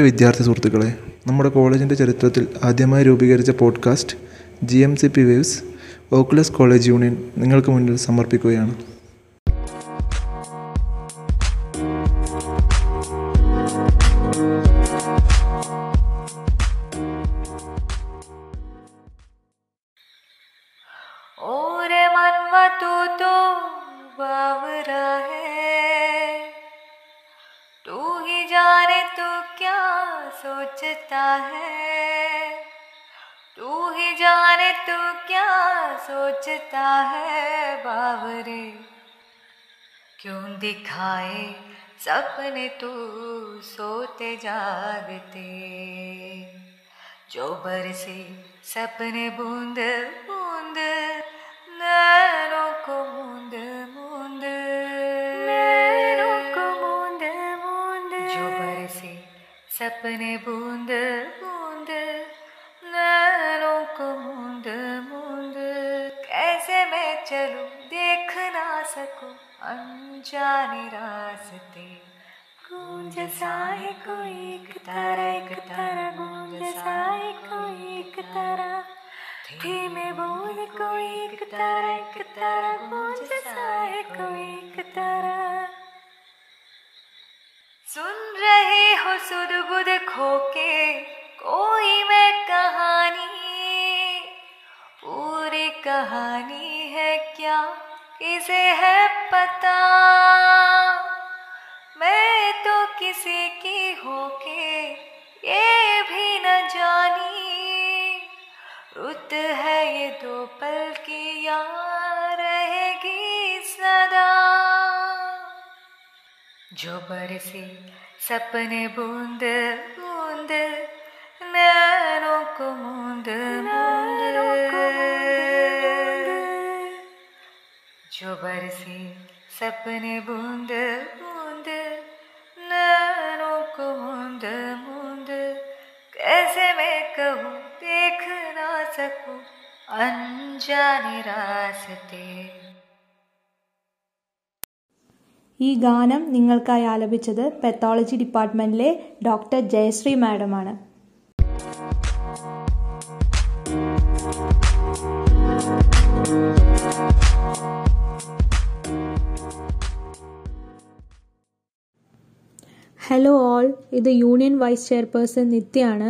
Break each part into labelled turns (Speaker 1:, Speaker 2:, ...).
Speaker 1: പ്രിയ വിദ്യാർത്ഥി സുഹൃത്തുക്കളെ നമ്മുടെ കോളേജിന്റെ ചരിത്രത്തിൽ ആദ്യമായി രൂപീകരിച്ച podcast G M C P waves Oculus college union നിങ്ങൾക്ക് മുന്നിൽ സമർപ്പിക്കുകയാണ്.
Speaker 2: तू क्या सोचता है बावरे? क्यों दिखाए सपने तू सोते जागते? जो बरसे सपने बूंद बूंद नैनों को मूंद मूंद नैनों को मूंद मूंद जो बरसे सपने बूंद बूंद अनजाने रास्ते। गूंज सा है कोई एक तारा एक तारा गूंज सा है कोई एक तारा धीमे बोल कोई एक तारा एक तारा गूंज सा है कोई एक तारा सुन रहे हो सुध बुध खोके, कोई मैं कहानी? पूरी कहानी है क्या? किसे है पता। मैं तो किसी की होके ये भी न जानी। रुत है ये दो पल की यार रहेगी सदा। जो बरसे सपने बूंद सपने बूंद बूंद नैनों को मूंद मूंद कैसे मैं कहूँ देख ना सकूं अनजाने रास्ते
Speaker 3: ഈ ഗാനം നിങ്ങൾക്കായി ആലപിച്ചത് പെത്തോളജി ഡിപ്പാർട്ട്മെന്റിലെ ഡോക്ടർ ജയശ്രീ മാഡമാണ് ഹലോ ഓൾ ഇത് യൂണിയൻ വൈസ് ചെയർപേഴ്സൺ നിത്യയാണ്.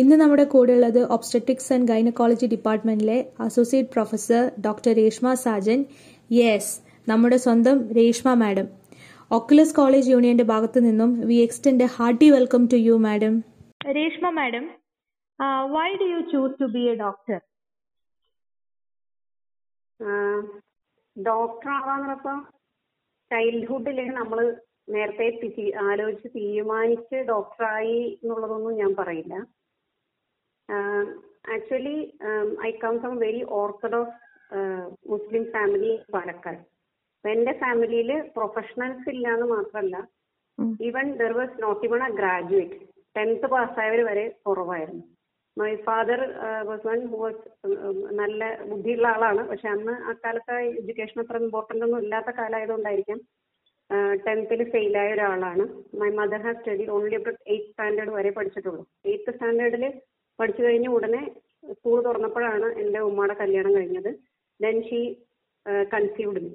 Speaker 3: ഇന്ന് നമ്മുടെ കൂടെ ഉള്ളത് obstetrics and gynaecology ഡിപ്പാർട്ട്മെന്റിലെ associate professor doctor Reshma Sajan. Yes നമ്മുടെ സ്വന്തം രേഷ്മ മാഡം. ഒക്കുലസ് കോളേജ് യൂണിയന്റെ ഭാഗത്തു നിന്നും we extend hearty welcome to you madam. Reshma madam why do you choose to be a doctor
Speaker 4: doctor ആവാന്നപ്പോ ചൈൽഡ്ഹുഡിലേക്ക് നമ്മൾ നേരത്തെ ആലോചിച്ച് തീരുമാനിച്ച് ഡോക്ടറായി എന്നുള്ളതൊന്നും ഞാൻ പറയില്ല. Actually I come from very orthodox Muslim family Palakkad. അപ്പൊ എന്റെ ഫാമിലിയിൽ പ്രൊഫഷണൽസ് ഇല്ല എന്ന് മാത്രമല്ല even there was not even a graduate. Tenth പാസ്സായവർ വരെ കുറവായിരുന്നു. My father was one who was നല്ല ബുദ്ധിയുള്ള ആളാണ്. പക്ഷെ അന്ന് ആ കാലത്ത് എഡ്യൂക്കേഷൻ അത്ര ഇമ്പോർട്ടന്റ് ഒന്നും ഇല്ലാത്ത കാലമായതുകൊണ്ടായിരിക്കാം ടെൻത്തിൽ ഫെയിലായ ഒരാളാണ്. My mother has study only up eighth standard വരെ പഠിച്ചിട്ടുള്ളൂ. എയ്ത്ത് സ്റ്റാൻഡേർഡിൽ പഠിച്ചു കഴിഞ്ഞ ഉടനെ സ്കൂൾ തുറന്നപ്പോഴാണ് എന്റെ ഉമ്മയുടെ കല്യാണം കഴിഞ്ഞത്. ദെൻ ഷീ കൺസീവ്ഡ് മീ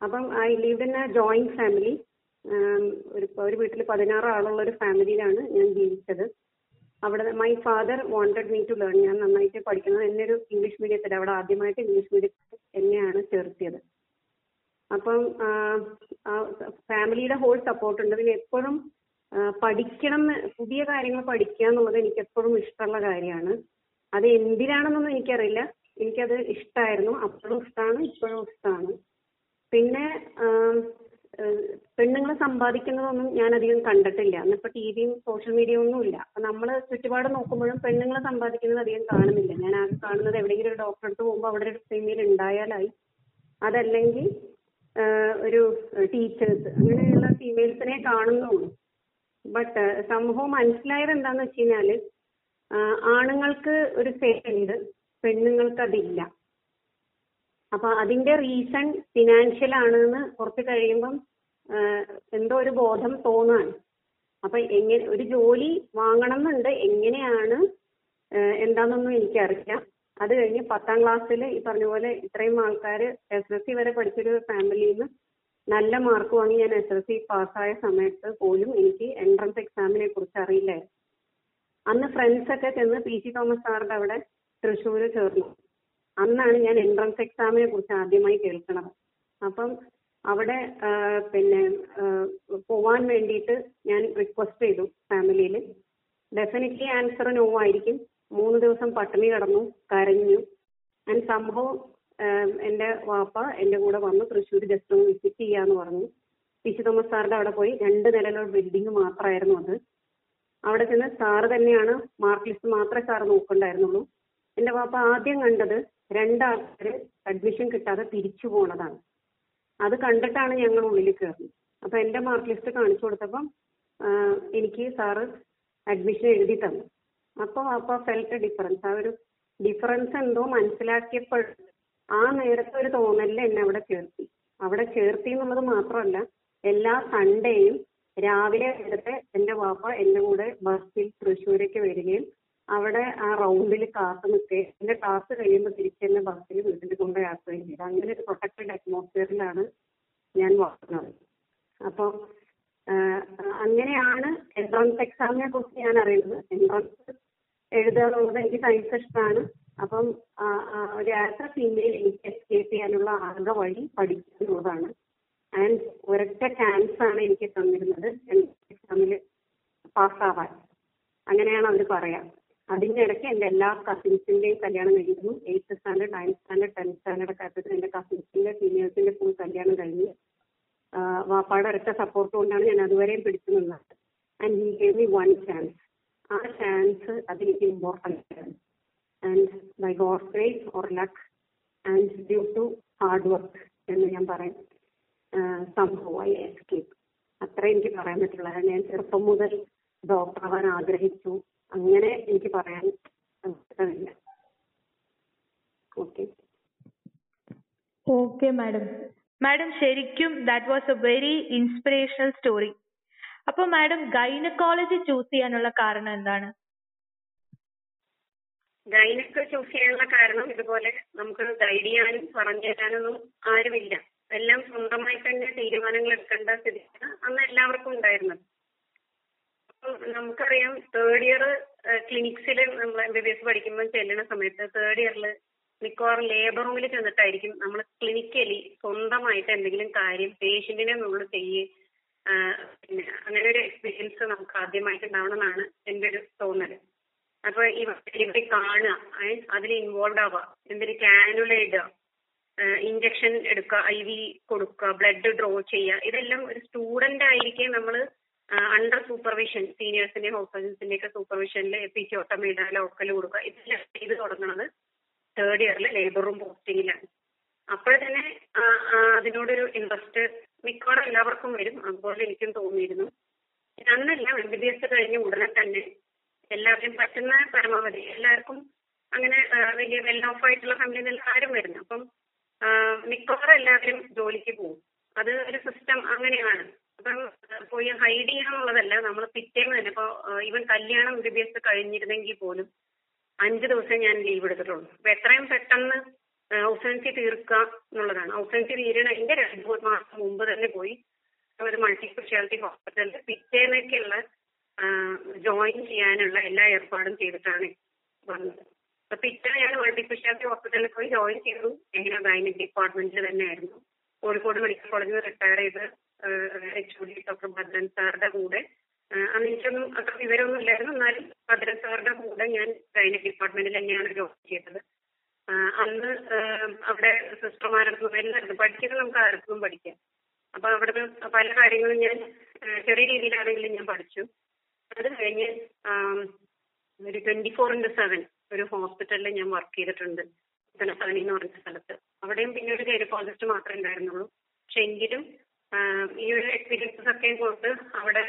Speaker 4: അപ്പം I live in a joint family ഒരു ഒരു വീട്ടിൽ പതിനാറ് ആളുള്ള ഒരു ഫാമിലിയിലാണ് ഞാൻ ജീവിച്ചത്. അവിടെ my father wanted me to learn ഞാൻ നന്നായിട്ട് പഠിക്കുന്നത് എന്നെ ഒരു ഇംഗ്ലീഷ് മീഡിയത്തിൽ അവിടെ ആദ്യമായിട്ട് ഇംഗ്ലീഷ് മീഡിയത്തിൽ എന്നെയാണ് ചേർത്തിയത്. അപ്പം ഫാമിലിയുടെ ഹോൾ സപ്പോർട്ട് ഉണ്ട് പിന്നെ എപ്പോഴും പഠിക്കണം പുതിയ കാര്യങ്ങൾ പഠിക്കുക എന്നുള്ളത് എനിക്ക് എപ്പോഴും ഇഷ്ടമുള്ള കാര്യമാണ്. അത് എന്തിനാണെന്നൊന്നും എനിക്കറിയില്ല. എനിക്കത് ഇഷ്ടമായിരുന്നു അപ്പോഴും ഇഷ്ടമാണ് ഇപ്പോഴും ഇഷ്ടമാണ് പിന്നെ പെണ്ണുങ്ങൾ സമ്പാദിക്കുന്നതൊന്നും ഞാൻ അധികം കണ്ടിട്ടില്ല. അന്നിപ്പോൾ ടി വിയും സോഷ്യൽ മീഡിയ ഒന്നും ഇല്ല. അപ്പം നമ്മൾ ചുറ്റുപാട് നോക്കുമ്പോഴും പെണ്ണുങ്ങൾ സമ്പാദിക്കുന്നത് അധികം കാണുന്നില്ല. ഞാൻ ആകെ കാണുന്നത് എവിടെയെങ്കിലും ഒരു ഡോക്ടറെ അടുത്ത് പോകുമ്പോൾ അവിടെ ഒരു ഫീമെയിൽ ഉണ്ടായാലായി. അതല്ലെങ്കിൽ ഒരു ടീച്ചേഴ്സ് അങ്ങനെയുള്ള ഫീമെയിൽസിനെ കാണുന്നുള്ളൂ. ബട്ട് സമൂഹം മനസ്സിലായത് എന്താന്ന് വെച്ച് കഴിഞ്ഞാൽ ആണുങ്ങൾക്ക് ഒരു സേഫ് ഉണ്ട് പെണ്ണുങ്ങൾക്ക് അതില്ല. അപ്പൊ അതിന്റെ റീസൺ ഫിനാൻഷ്യൽ ആണെന്ന് കുറച്ച് കഴിയുമ്പം എന്തോ ഒരു ബോധം തോന്നാണ്. അപ്പൊ എങ്ങനെ ഒരു ജോലി വാങ്ങണം എന്നുണ്ട് എങ്ങനെയാണ് എന്താണെന്നൊന്നും എനിക്കറിയില്ല. അത് കഴിഞ്ഞ് പത്താം ക്ലാസ്സിൽ ഈ പറഞ്ഞ പോലെ ഇത്രയും ആൾക്കാർ എസ് എസ് സി വരെ പഠിച്ചൊരു ഫാമിലിയിൽ നിന്ന് നല്ല മാർക്ക് വാങ്ങി ഞാൻ എസ് എസ് സി പാസ്സായ സമയത്ത് പോലും എനിക്ക് എൻട്രൻസ് എക്സാമിനെ കുറിച്ച് അറിയില്ലായിരുന്നു. അന്ന് ഫ്രണ്ട്സ് ഒക്കെ ചെന്ന് പി സി തോമസ് സാറിന്റെ അവിടെ തൃശ്ശൂർ ചേർന്നു. അന്നാണ് ഞാൻ എൻട്രൻസ് എക്സാമിനെ കുറിച്ച് ആദ്യമായി കേൾക്കുന്നത് അപ്പം അവിടെ പിന്നെ പോവാൻ വേണ്ടിയിട്ട് ഞാൻ റിക്വസ്റ്റ് ചെയ്തു ഫാമിലിയിൽ ഡെഫിനറ്റ്ലി ആൻസർ നോ ആയിരിക്കും. മൂന്ന് ദിവസം പട്ടിണി കിടന്നു കരഞ്ഞു. ഞാൻ സംഭവം എന്റെ വാപ്പ എന്റെ കൂടെ വന്ന്. തൃശ്ശൂർ ജസ്റ്റ് ഒന്ന് വിസിറ്റ് ചെയ്യാന്ന് പറഞ്ഞു. സി തോമസ് സാറിന്റെ അവിടെ പോയി. രണ്ട് നിലയിലുള്ള ബിൽഡിംഗ് മാത്രമായിരുന്നു അത്. അവിടെ ചെന്ന് സാറ് തന്നെയാണ് മാർക്ക് ലിസ്റ്റ് മാത്രമേ സാറ് നോക്കണ്ടായിരുന്നുള്ളൂ എന്റെ വാപ്പ ആദ്യം കണ്ടത് രണ്ടാൾക്കാർ അഡ്മിഷൻ കിട്ടാതെ തിരിച്ചു പോണതാണ്. അത് കണ്ടിട്ടാണ് ഞങ്ങൾ ഉള്ളിൽ കയറുന്നത്. അപ്പൊ എന്റെ മാർക്ക് ലിസ്റ്റ് കാണിച്ചു കൊടുത്തപ്പം എനിക്ക് സാറ് അഡ്മിഷൻ എഴുതി തന്നു. അപ്പോൾ അപ്പോൾ ഫെൽറ്റ് ഡിഫറൻസ് ആ ഒരു ഡിഫറൻസ് എന്തോ മനസ്സിലാക്കിയപ്പോൾ ആ നേരത്തെ ഒരു തോന്നലിൽ എന്നെ അവിടെ ചേർത്തി. അവിടെ ചേർത്തി എന്നുള്ളത് മാത്രമല്ല എല്ലാ സൺഡേയും രാവിലെ നേരത്തെ എന്റെ വാപ്പ എന്റെ കൂടെ ബസ്സിൽ തൃശ്ശൂരേക്ക് വരികയും അവിടെ ആ റൗണ്ടിൽ കാത്ത് നിൽക്കുകയും എന്റെ ക്ലാസ് കഴിയുമ്പോൾ തിരിച്ച് എന്നെ ബസ്സിൽ വീട്ടിൽ കൊണ്ടുപോയാക്കുകയും ചെയ്തു. അങ്ങനെ ഒരു പ്രൊട്ടക്റ്റഡ് അറ്റ്മോസ്ഫിയറിലാണ് ഞാൻ വളർന്നത്. അപ്പോൾ അങ്ങനെയാണ് എൻട്രൻസ് എക്സാമിനെ കുറിച്ച് ഞാൻ അറിയുന്നത്. എൻട്രൻസ് എഴുതുക എന്നുള്ളത് എനിക്ക് സയൻസ് ഇഷ്ടമാണ്. അപ്പം ഒരു ആസ് എ ഫീമെയിൽ എനിക്ക് എസ്കേപ്പ് ചെയ്യാനുള്ള ആകെ വഴി പഠിക്കുക ആൻഡ് ഒരൊറ്റ ചാൻസ് ആണ് എനിക്ക് തന്നിരുന്നത്. എക്സാമിൽ പാസ്സാവാൻ അങ്ങനെയാണ് അവർ പറയാം. അതിന്റെ ഇടയ്ക്ക് എന്റെ എല്ലാ കസിൻസിന്റെയും കല്യാണം കഴിഞ്ഞു. Eighth standard ninth standard tenth standard ഒക്കെ എന്റെ കസിൻസിന്റെ സീനിയേഴ്സിന്റെ ഫുൾ കല്യാണം കഴിഞ്ഞ്. വാപ്പാടെ ഒരൊറ്റ സപ്പോർട്ട് കൊണ്ടാണ് ഞാൻ അതുവരെയും പിടിച്ചു നിന്നത്. And he gave me one chance ആ ചാൻസ് അതെനിക്ക് ഇമ്പോർട്ടന്റ് ആണ് and by God grace or luck and due to hard work എന്ന് ഞാൻ പറയും. സംഭവം ഐ എസ്കേപ്പ് അത്രേ എനിക്ക് പറയാൻ പറ്റുള്ളൂ. ഞാൻ ചെറുപ്പം മുതൽ ഡോക്ടർ ആവാൻ ആഗ്രഹിച്ചു. അങ്ങനെ എനിക്ക് പറയാൻ പറ്റില്ല ഓക്കെ
Speaker 5: ഓക്കെ മാഡം മാഡം ശരിക്കും that was a very inspirational story അപ്പൊ മാഡം ഗൈനക്കോളജി ചൂസ് ചെയ്യാനുള്ള കാരണം എന്താണ്?
Speaker 4: ഗൈനക്ക് ചൂസ് ചെയ്യാനുള്ള കാരണം ഇതുപോലെ നമുക്ക് ഗൈഡ് ചെയ്യാനും പറഞ്ഞു തരാനൊന്നും ആരുമില്ല. എല്ലാം സ്വന്തമായി തന്നെ തീരുമാനങ്ങൾ എടുക്കേണ്ട സ്ഥിതിയാണ് അന്ന് എല്ലാവർക്കും ഉണ്ടായിരുന്നത്. നമുക്കറിയാം തേർഡ് ഇയർ ക്ലിനിക്സിൽ നമ്മൾ എം ബി ബി എസ് പഠിക്കുമ്പോൾ ചെല്ലുന്ന സമയത്ത് തേർഡ് ഇയറിൽ മിക്കവാറും ലേബർ റൂമിൽ ചെന്നിട്ടായിരിക്കും നമ്മൾ ക്ലിനിക്കലി സ്വന്തമായിട്ട് എന്തെങ്കിലും കാര്യം പേഷ്യന്റിനെ നമ്മൾ ചെയ്യേ പിന്നെ അങ്ങനെ ഒരു എക്സ്പീരിയൻസ് നമുക്ക് ആദ്യമായിട്ട് ഉണ്ടാവണമെന്നാണ് എന്റെ ഒരു തോന്നൽ. അപ്പൊ ഈ കാണുക അതിൽ ഇൻവോൾവ് ആവുക എന്തൊരു കാനുല ഇടുക ഇഞ്ചക്ഷൻ എടുക്കുക ഐ വി കൊടുക്കുക ബ്ലഡ് ഡ്രോ ചെയ്യുക ഇതെല്ലാം ഒരു സ്റ്റുഡന്റ് ആയിരിക്കെ നമ്മൾ അണ്ടർ സൂപ്പർവിഷൻ സീനിയേഴ്സിന്റെ ഹൗസ് സർജൻസിന്റെ ഒക്കെ സൂപ്പർവിഷനിൽ എപ്പിച്ചോട്ടമീഡ ലോക്കൽ കൊടുക്കുക ഇതെല്ലാം ചെയ്ത് തുടങ്ങുന്നത് തേർഡ് ഇയറിൽ ലേബർ റൂം പോസ്റ്റിങ്ങിലാണ് അപ്പോൾ തന്നെ അതിനോടൊരു ഇൻട്രസ്റ്റ് എല്ലാവർക്കും വരും. അതുപോലെ എനിക്കും തോന്നിയിരുന്നു. അന്നല്ല എം ബി ബി എസ് കഴിഞ്ഞ ഉടനെ തന്നെ എല്ലാവരും പറ്റുന്ന പരമാവധി എല്ലാവർക്കും അങ്ങനെ വലിയ വെൽ ഓഫ് ആയിട്ടുള്ള ഫാമിലിയിൽ നിന്ന് ആരും വരുന്നു. അപ്പം മിക്കവാറും എല്ലാവരും ജോലിക്ക് പോകും. അത് ഒരു സിസ്റ്റം അങ്ങനെയാണ്. അപ്പം പോയി ഹൈഡ് ചെയ്യാന്നുള്ളതല്ല നമ്മൾ പിറ്റേന്ന് തന്നെ ഇപ്പോൾ ഈവൻ കല്യാണം എംബിബിഎസ് കഴിഞ്ഞിരുന്നെങ്കിൽ പോലും അഞ്ച് ദിവസം ഞാൻ ലീവ് എടുത്തിട്ടുള്ളൂ. അപ്പൊ എത്രയും പെട്ടെന്ന് ഔസൻസി തീർക്കുക എന്നുള്ളതാണ്. ഔസൻസി തീരണതിന്റെ രണ്ട് മൂന്ന് മാസം മുമ്പ് തന്നെ പോയി ഒരു മൾട്ടി സ്പെഷ്യാലിറ്റി ഹോസ്പിറ്റലിൽ പിറ്റേന്നൊക്കെയുള്ള ജോയിൻ ചെയ്യാനുള്ള എല്ലാ ഏർപ്പാടും ചെയ്തിട്ടാണ് വന്നത്. അപ്പൊ പിറ്റേ ഞാൻ മൾട്ടി സ്പെഷ്യാലിറ്റി ഹോസ്പിറ്റലിൽ പോയി ജോയിൻ ചെയ്തു. എങ്ങനെ ഗൈനിക് ഡിപ്പാർട്ട്മെന്റിൽ തന്നെയായിരുന്നു കോഴിക്കോട് മെഡിക്കൽ കോളേജിൽ റിട്ടയർ ചെയ്ത് H O D doctor Bhadran സാറുടെ കൂടെ. അന്ന് എനിക്കൊന്നും അത്ര വിവരമൊന്നും ഇല്ലായിരുന്നു. എന്നാലും ഭദ്രൻ സാറുടെ കൂടെ ഞാൻ ഗൈനിക് ഡിപ്പാർട്ട്മെന്റിൽ തന്നെയാണ് ജോയിൻ ചെയ്തത്. അന്ന് അവിടെ സിസ്റ്റർമാരടുത്തും എല്ലായിടത്തും പഠിക്കുന്നത് നമുക്ക് ആർക്കും പഠിക്കാം. അപ്പൊ അവിടെ പല കാര്യങ്ങളും ഞാൻ ചെറിയ രീതിയിലാണെങ്കിലും ഞാൻ പഠിച്ചു. അത് കഴിഞ്ഞ് ഒരു ട്വന്റി ഫോർ ഇന്റു സെവൻ ഒരു ഹോസ്പിറ്റലിൽ ഞാൻ വർക്ക് ചെയ്തിട്ടുണ്ട്. പുത്തനത്താണി എന്ന് പറഞ്ഞ സ്ഥലത്ത്. അവിടെയും പിന്നെ ഒരു ഗൈനക്കോളജിസ്റ്റ് മാത്രമേ ഉണ്ടായിരുന്നുള്ളൂ. പക്ഷെ എങ്കിലും ഈ ഒരു എക്സ്പീരിയൻസസ് ഒക്കെ കൊണ്ട് അവിടെ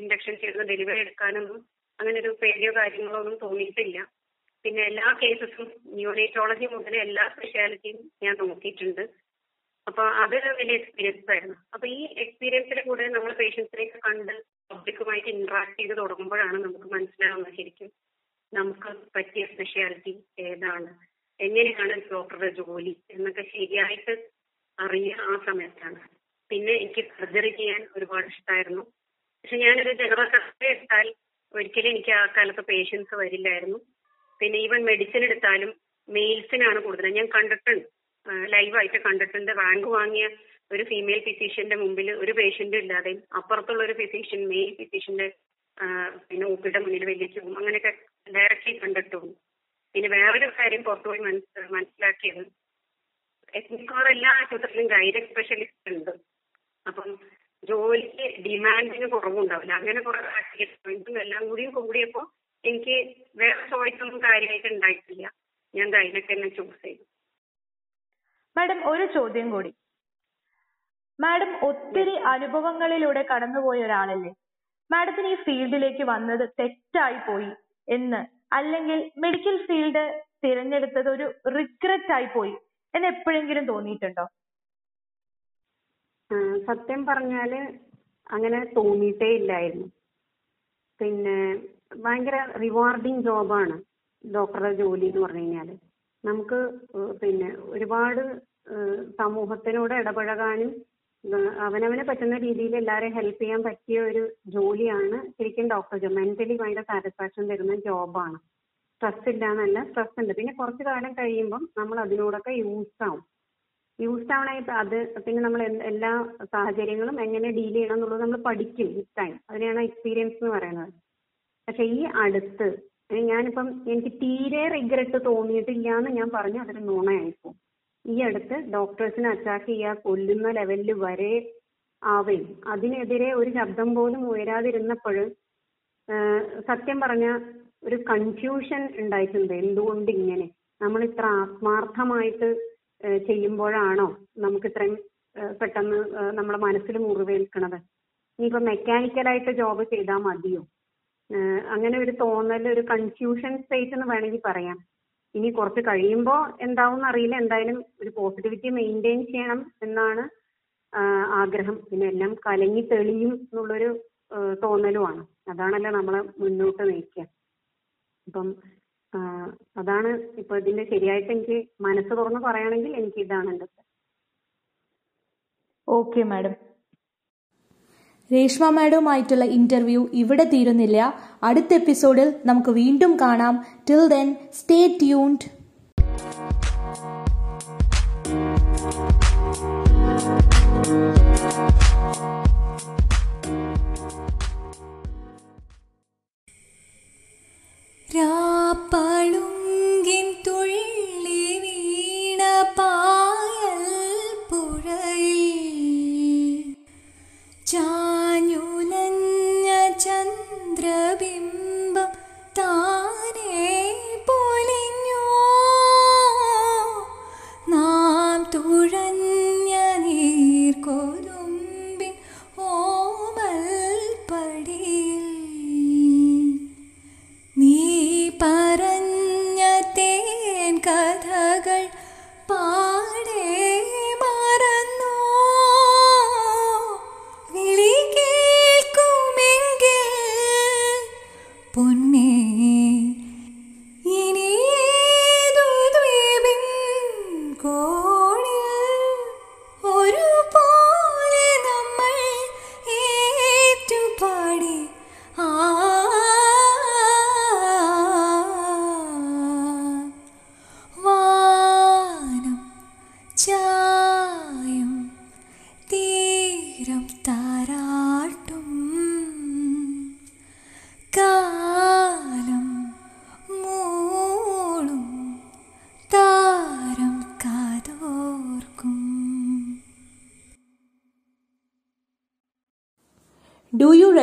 Speaker 4: ഇൻഡക്ഷൻ ചെയ്യുന്ന ഡെലിവറി എടുക്കാനൊന്നും അങ്ങനെ ഒരു പേടിയോ കാര്യങ്ങളോ ഒന്നും തോന്നിയിട്ടില്ല. പിന്നെ എല്ലാ കേസസും ന്യൂറേറ്റോളജി മുതൽ എല്ലാ സ്പെഷ്യാലിറ്റിയും ഞാൻ നോക്കിയിട്ടുണ്ട്. അപ്പൊ അതൊരു വലിയ എക്സ്പീരിയൻസ് ആയിരുന്നു. അപ്പൊ ഈ എക്സ്പീരിയൻസിൽ കൂടെ നമ്മൾ പേഷ്യൻസിനെയൊക്കെ കണ്ട് പബ്ലിക്കുമായിട്ട് ഇന്ററാക്ട് ചെയ്ത് തുടങ്ങുമ്പോഴാണ് നമുക്ക് മനസ്സിലാവുന്നത് ശരിക്കും നമുക്ക് പറ്റിയ സ്പെഷ്യാലിറ്റി ഏതാണ്. എങ്ങനെയാണ് ഡോക്ടറുടെ ജോലി എന്നൊക്കെ ശരിയായിട്ട് അറിയുക ആ സമയത്താണ്. പിന്നെ എനിക്ക് സർജറി ചെയ്യാൻ ഒരുപാട് ഇഷ്ടമായിരുന്നു പക്ഷെ ഞാനൊരു ജനറൽ സർജറി എടുത്താൽ ഒരിക്കലും എനിക്ക് ആ കാലത്ത് പേഷ്യൻസ് വരില്ലായിരുന്നു. പിന്നെ ഈവൻ മെഡിസിൻ എടുത്താലും മെയിൽസിനാണ് കൂടുതൽ ഞാൻ കണ്ടിട്ടുണ്ട്. ലൈവായിട്ട് കണ്ടിട്ടുണ്ട്. റാങ്ക് വാങ്ങിയ ഒരു ഫീമെയിൽ ഫിസീഷ്യന്റെ മുമ്പിൽ ഒരു പേഷ്യന്റ് ഇല്ലാതെയും അപ്പുറത്തുള്ള ഒരു ഫിസീഷ്യൻ മെയിൽ ഫിസീഷ്യന്റെ പിന്നെ ഒപ്പിയുടെ മുന്നിൽ വലിയ പോകും അങ്ങനെയൊക്കെ ഡയറക്റ്റ്ലി കണ്ടിട്ടുണ്ട്. പിന്നെ വേറൊരു കാര്യം പുറത്തുപോയി മനസ്സ് മനസ്സിലാക്കിയത് എത്നിക്കോർ എല്ലാ ആശുപത്രിയിലും ഗൈഡ് സ്പെഷ്യലിസ്റ്റ് ഉണ്ട്. അപ്പം ജോലിക്ക് ഡിമാൻഡിന് കുറവുണ്ടാവില്ല. അങ്ങനെ കുറെ പോയിന്റും എല്ലാം കൂടിയും കൂടിയപ്പോൾ എനിക്ക് വേറെ ചോയ്സ് ഒന്നും കാര്യമായിട്ട് ഉണ്ടായിട്ടില്ല ഞാൻ ഗൈനക്ക് തന്നെ ചൂസ് ചെയ്തു.
Speaker 5: മാഡം ഒരു ചോദ്യം കൂടി. മാഡം ഒത്തിരി അനുഭവങ്ങളിലൂടെ കടന്നുപോയ ഒരാളല്ലേ? മാഡത്തിന് ഈ ഫീൽഡിലേക്ക് വന്നത് തെറ്റായി പോയി എന്ന് അല്ലെങ്കിൽ മെഡിക്കൽ ഫീൽഡ് തിരഞ്ഞെടുത്തത് ഒരു റിഗ്രറ്റ് ആയി പോയി എന്ന് എപ്പോഴെങ്കിലും തോന്നിയിട്ടുണ്ടോ?
Speaker 4: സത്യം പറഞ്ഞാൽ അങ്ങനെ തോന്നിയിട്ടേ ഇല്ലായിരുന്നു. പിന്നെ ഭയങ്കര റിവാർഡിങ് ജോബാണ് ഡോക്ടറുടെ ജോലി എന്ന് പറഞ്ഞു കഴിഞ്ഞാൽ. നമുക്ക് പിന്നെ ഒരുപാട് സമൂഹത്തിനോട് ഇടപഴകാനും അവനവനെ അവനവന് പറ്റുന്ന രീതിയിൽ എല്ലാവരെയും ഹെൽപ്പ് ചെയ്യാൻ പറ്റിയ ഒരു ജോലിയാണ് ശരിക്കും ഡോക്ടർ ജോബ് മെന്റലി ഭയങ്കര സാറ്റിസ്ഫാക്ഷൻ തരുന്ന ജോബാണ് സ്ട്രെസ് ഇല്ല എന്നല്ല സ്ട്രെസ് ഉണ്ട്. പിന്നെ കുറച്ച് കാലം കഴിയുമ്പം നമ്മൾ അതിനോടൊക്കെ യൂസ് ആവും. യൂസ്ഡ് ആവണായിട്ട് അത് പിന്നെ നമ്മൾ എല്ലാ സാഹചര്യങ്ങളും എങ്ങനെ ഡീൽ ചെയ്യണം എന്നുള്ളത് നമ്മൾ പഠിക്കും വിത്ത് ടൈം അതിനെയാണ് എക്സ്പീരിയൻസ് എന്ന് പറയുന്നത്. പക്ഷെ ഈ അടുത്ത് ഞാനിപ്പം എനിക്ക് തീരെ റിഗ്രറ്റ് തോന്നിയിട്ടില്ല എന്ന് ഞാൻ പറഞ്ഞു അതൊരു നുണയായിപ്പോ ഈ അടുത്ത് ഡോക്ടേഴ്സിനെ അറ്റാക്ക് ചെയ്യുക കൊല്ലുന്ന ലെവലിൽ വരെ ആവുകയും അതിനെതിരെ ഒരു ശബ്ദം പോലും ഉയരാതിരുന്നപ്പോൾ സത്യം പറഞ്ഞ ഒരു കൺഫ്യൂഷൻ ഉണ്ടായിട്ടുണ്ട് എന്തുകൊണ്ട് ഇങ്ങനെ? നമ്മൾ ഇത്ര ആത്മാർത്ഥമായിട്ട് ചെയ്യുമ്പോഴാണോ നമുക്ക് ഇത്രയും പെട്ടെന്ന് നമ്മുടെ മനസ്സിൽ മുറിവേൽക്കണത്? ഇനിയിപ്പോ മെക്കാനിക്കലായിട്ട് ജോബ് ചെയ്താൽ മതിയോ? അങ്ങനെ ഒരു തോന്നൽ ഒരു കൺഫ്യൂഷൻ സ്റ്റേറ്റ് എന്ന് വേണമെങ്കിൽ പറയാം. ഇനി കുറച്ച് കഴിയുമ്പോൾ എന്താവും അറിയില്ല. എന്തായാലും ഒരു പോസിറ്റിവിറ്റി മെയിന്റെയിൻ ചെയ്യണം എന്നാണ് ആഗ്രഹം. പിന്നെ എല്ലാം കലങ്ങി തെളിയും എന്നുള്ളൊരു തോന്നലുമാണ്. അതാണല്ലോ നമ്മളെ മുന്നോട്ട് നയിക്കുക. അപ്പം അതാണ് ഇപ്പൊ ഇതിന്റെ ശരിയായിട്ട് എനിക്ക് മനസ്സ് തുറന്ന് പറയുകയാണെങ്കിൽ എനിക്ക് ഇതാണ് എന്റെ ഉത്തരം.
Speaker 5: Okay madam.
Speaker 3: രേഷ്മ മാഡവുമായിട്ടുള്ള ഇന്റർവ്യൂ ഇവിടെ തീരുന്നില്ല. അടുത്ത എപ്പിസോഡിൽ നമുക്ക് വീണ്ടും കാണാം. ടിൽ ദെൻ സ്റ്റേ ട്യൂൺഡ്
Speaker 2: രാപ്പളുങ്കിൻ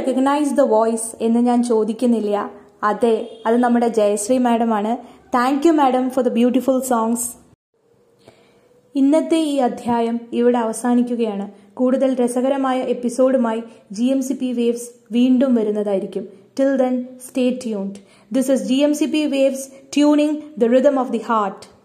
Speaker 3: റെക്കഗ്നൈസ് ദ വോയിസ് എന്ന് ഞാൻ ചോദിക്കുന്നില്ല. അതെ അത് നമ്മുടെ Jayashree മാഡമാണ്. Thank you madam for the beautiful songs ഇന്നത്തെ ഈ അധ്യായം ഇവിടെ അവസാനിക്കുകയാണ്. കൂടുതൽ രസകരമായ എപ്പിസോഡുമായി G M C P waves വീണ്ടും വരുന്നതായിരിക്കും. Till then stay tuned this is G M C P waves tuning the rhythm of the heart